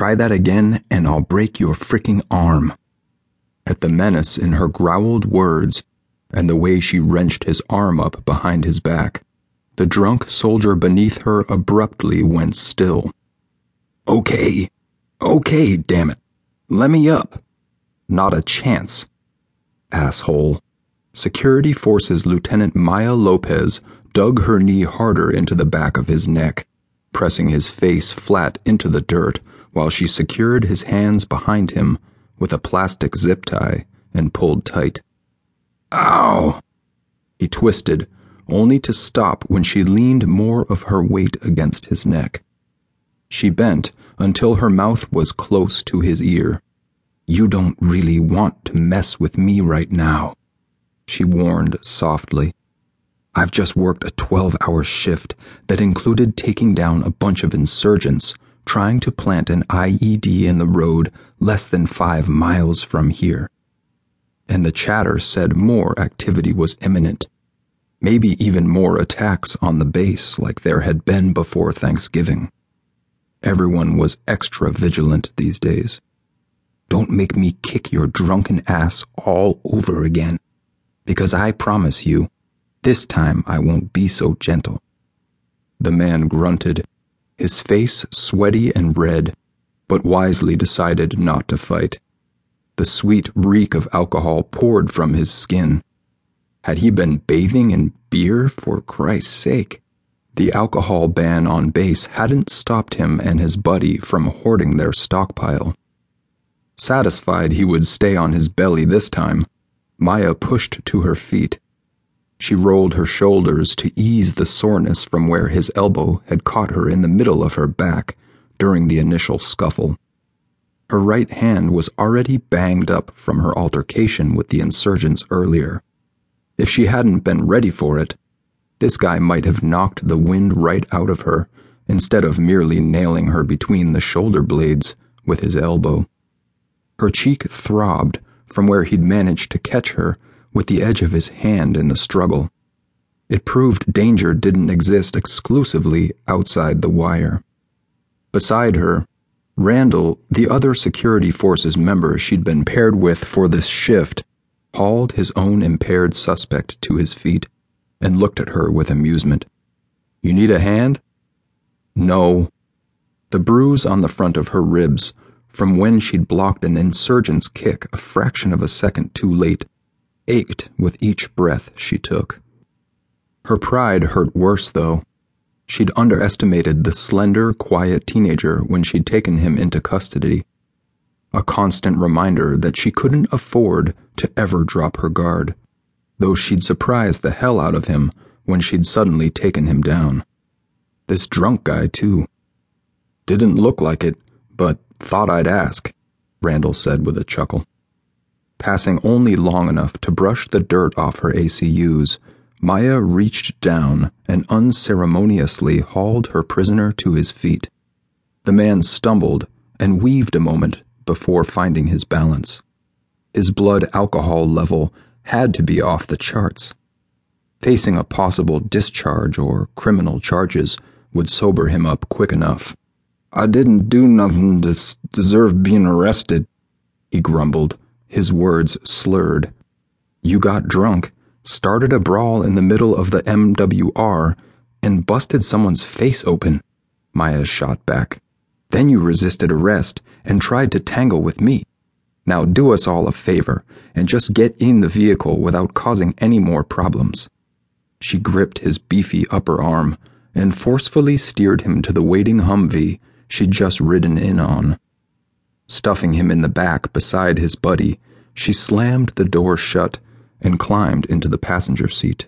Try that again, and I'll break your freaking arm. At the menace in her growled words, and the way she wrenched his arm up behind his back, the drunk soldier beneath her abruptly went still. Okay, okay, damn it. Let me up. Not a chance. Asshole. Security Forces Lieutenant Maya Lopez dug her knee harder into the back of his neck, pressing his face flat into the dirt while she secured his hands behind him with a plastic zip tie and pulled tight. Ow! He twisted, only to stop when she leaned more of her weight against his neck. She bent until her mouth was close to his ear. You don't really want to mess with me right now she warned softly. I've just worked a 12 hour shift that included taking down a bunch of insurgents trying to plant an IED in the road less than five miles from here. And the chatter said more activity was imminent. Maybe even more attacks on the base like there had been before Thanksgiving. Everyone was extra vigilant these days. Don't make me kick your drunken ass all over again because I promise you, this time I won't be so gentle. The man grunted, his face sweaty and red, but wisely decided not to fight. The sweet reek of alcohol poured from his skin. Had he been bathing in beer, for Christ's sake? The alcohol ban on base hadn't stopped him and his buddy from hoarding their stockpile. Satisfied he would stay on his belly this time, Maya pushed to her feet. She rolled her shoulders to ease the soreness from where his elbow had caught her in the middle of her back during the initial scuffle. Her right hand was already banged up from her altercation with the insurgents earlier. If she hadn't been ready for it, this guy might have knocked the wind right out of her instead of merely nailing her between the shoulder blades with his elbow. Her cheek throbbed from where he'd managed to catch her with the edge of his hand in the struggle. It proved danger didn't exist exclusively outside the wire. Beside her, Randall, the other security forces member she'd been paired with for this shift, hauled his own impaired suspect to his feet and looked at her with amusement. You need a hand? No. The bruise on the front of her ribs from when she'd blocked an insurgent's kick a fraction of a second too late, ached with each breath she took. Her pride hurt worse, though. She'd underestimated the slender, quiet teenager when she'd taken him into custody. A constant reminder that she couldn't afford to ever drop her guard, though she'd surprised the hell out of him when she'd suddenly taken him down. This drunk guy, too. Didn't look like it, but Thought I'd ask, Randall said with a chuckle. Passing only long enough to brush the dirt off her ACUs, Maya reached down and unceremoniously hauled her prisoner to his feet. The man stumbled and weaved a moment before finding his balance. His blood alcohol level had to be off the charts. Facing a possible discharge or criminal charges would sober him up quick enough. I didn't do nothing to deserve being arrested, he grumbled, his words slurred. You got drunk, started a brawl in the middle of the MWR, and busted someone's face open, Maya shot back. Then you resisted arrest and tried to tangle with me. Now do us all a favor and just get in the vehicle without causing any more problems. She gripped his beefy upper arm and forcefully steered him to the waiting Humvee she'd just ridden in on. Stuffing him in the back beside his buddy, she slammed the door shut and climbed into the passenger seat.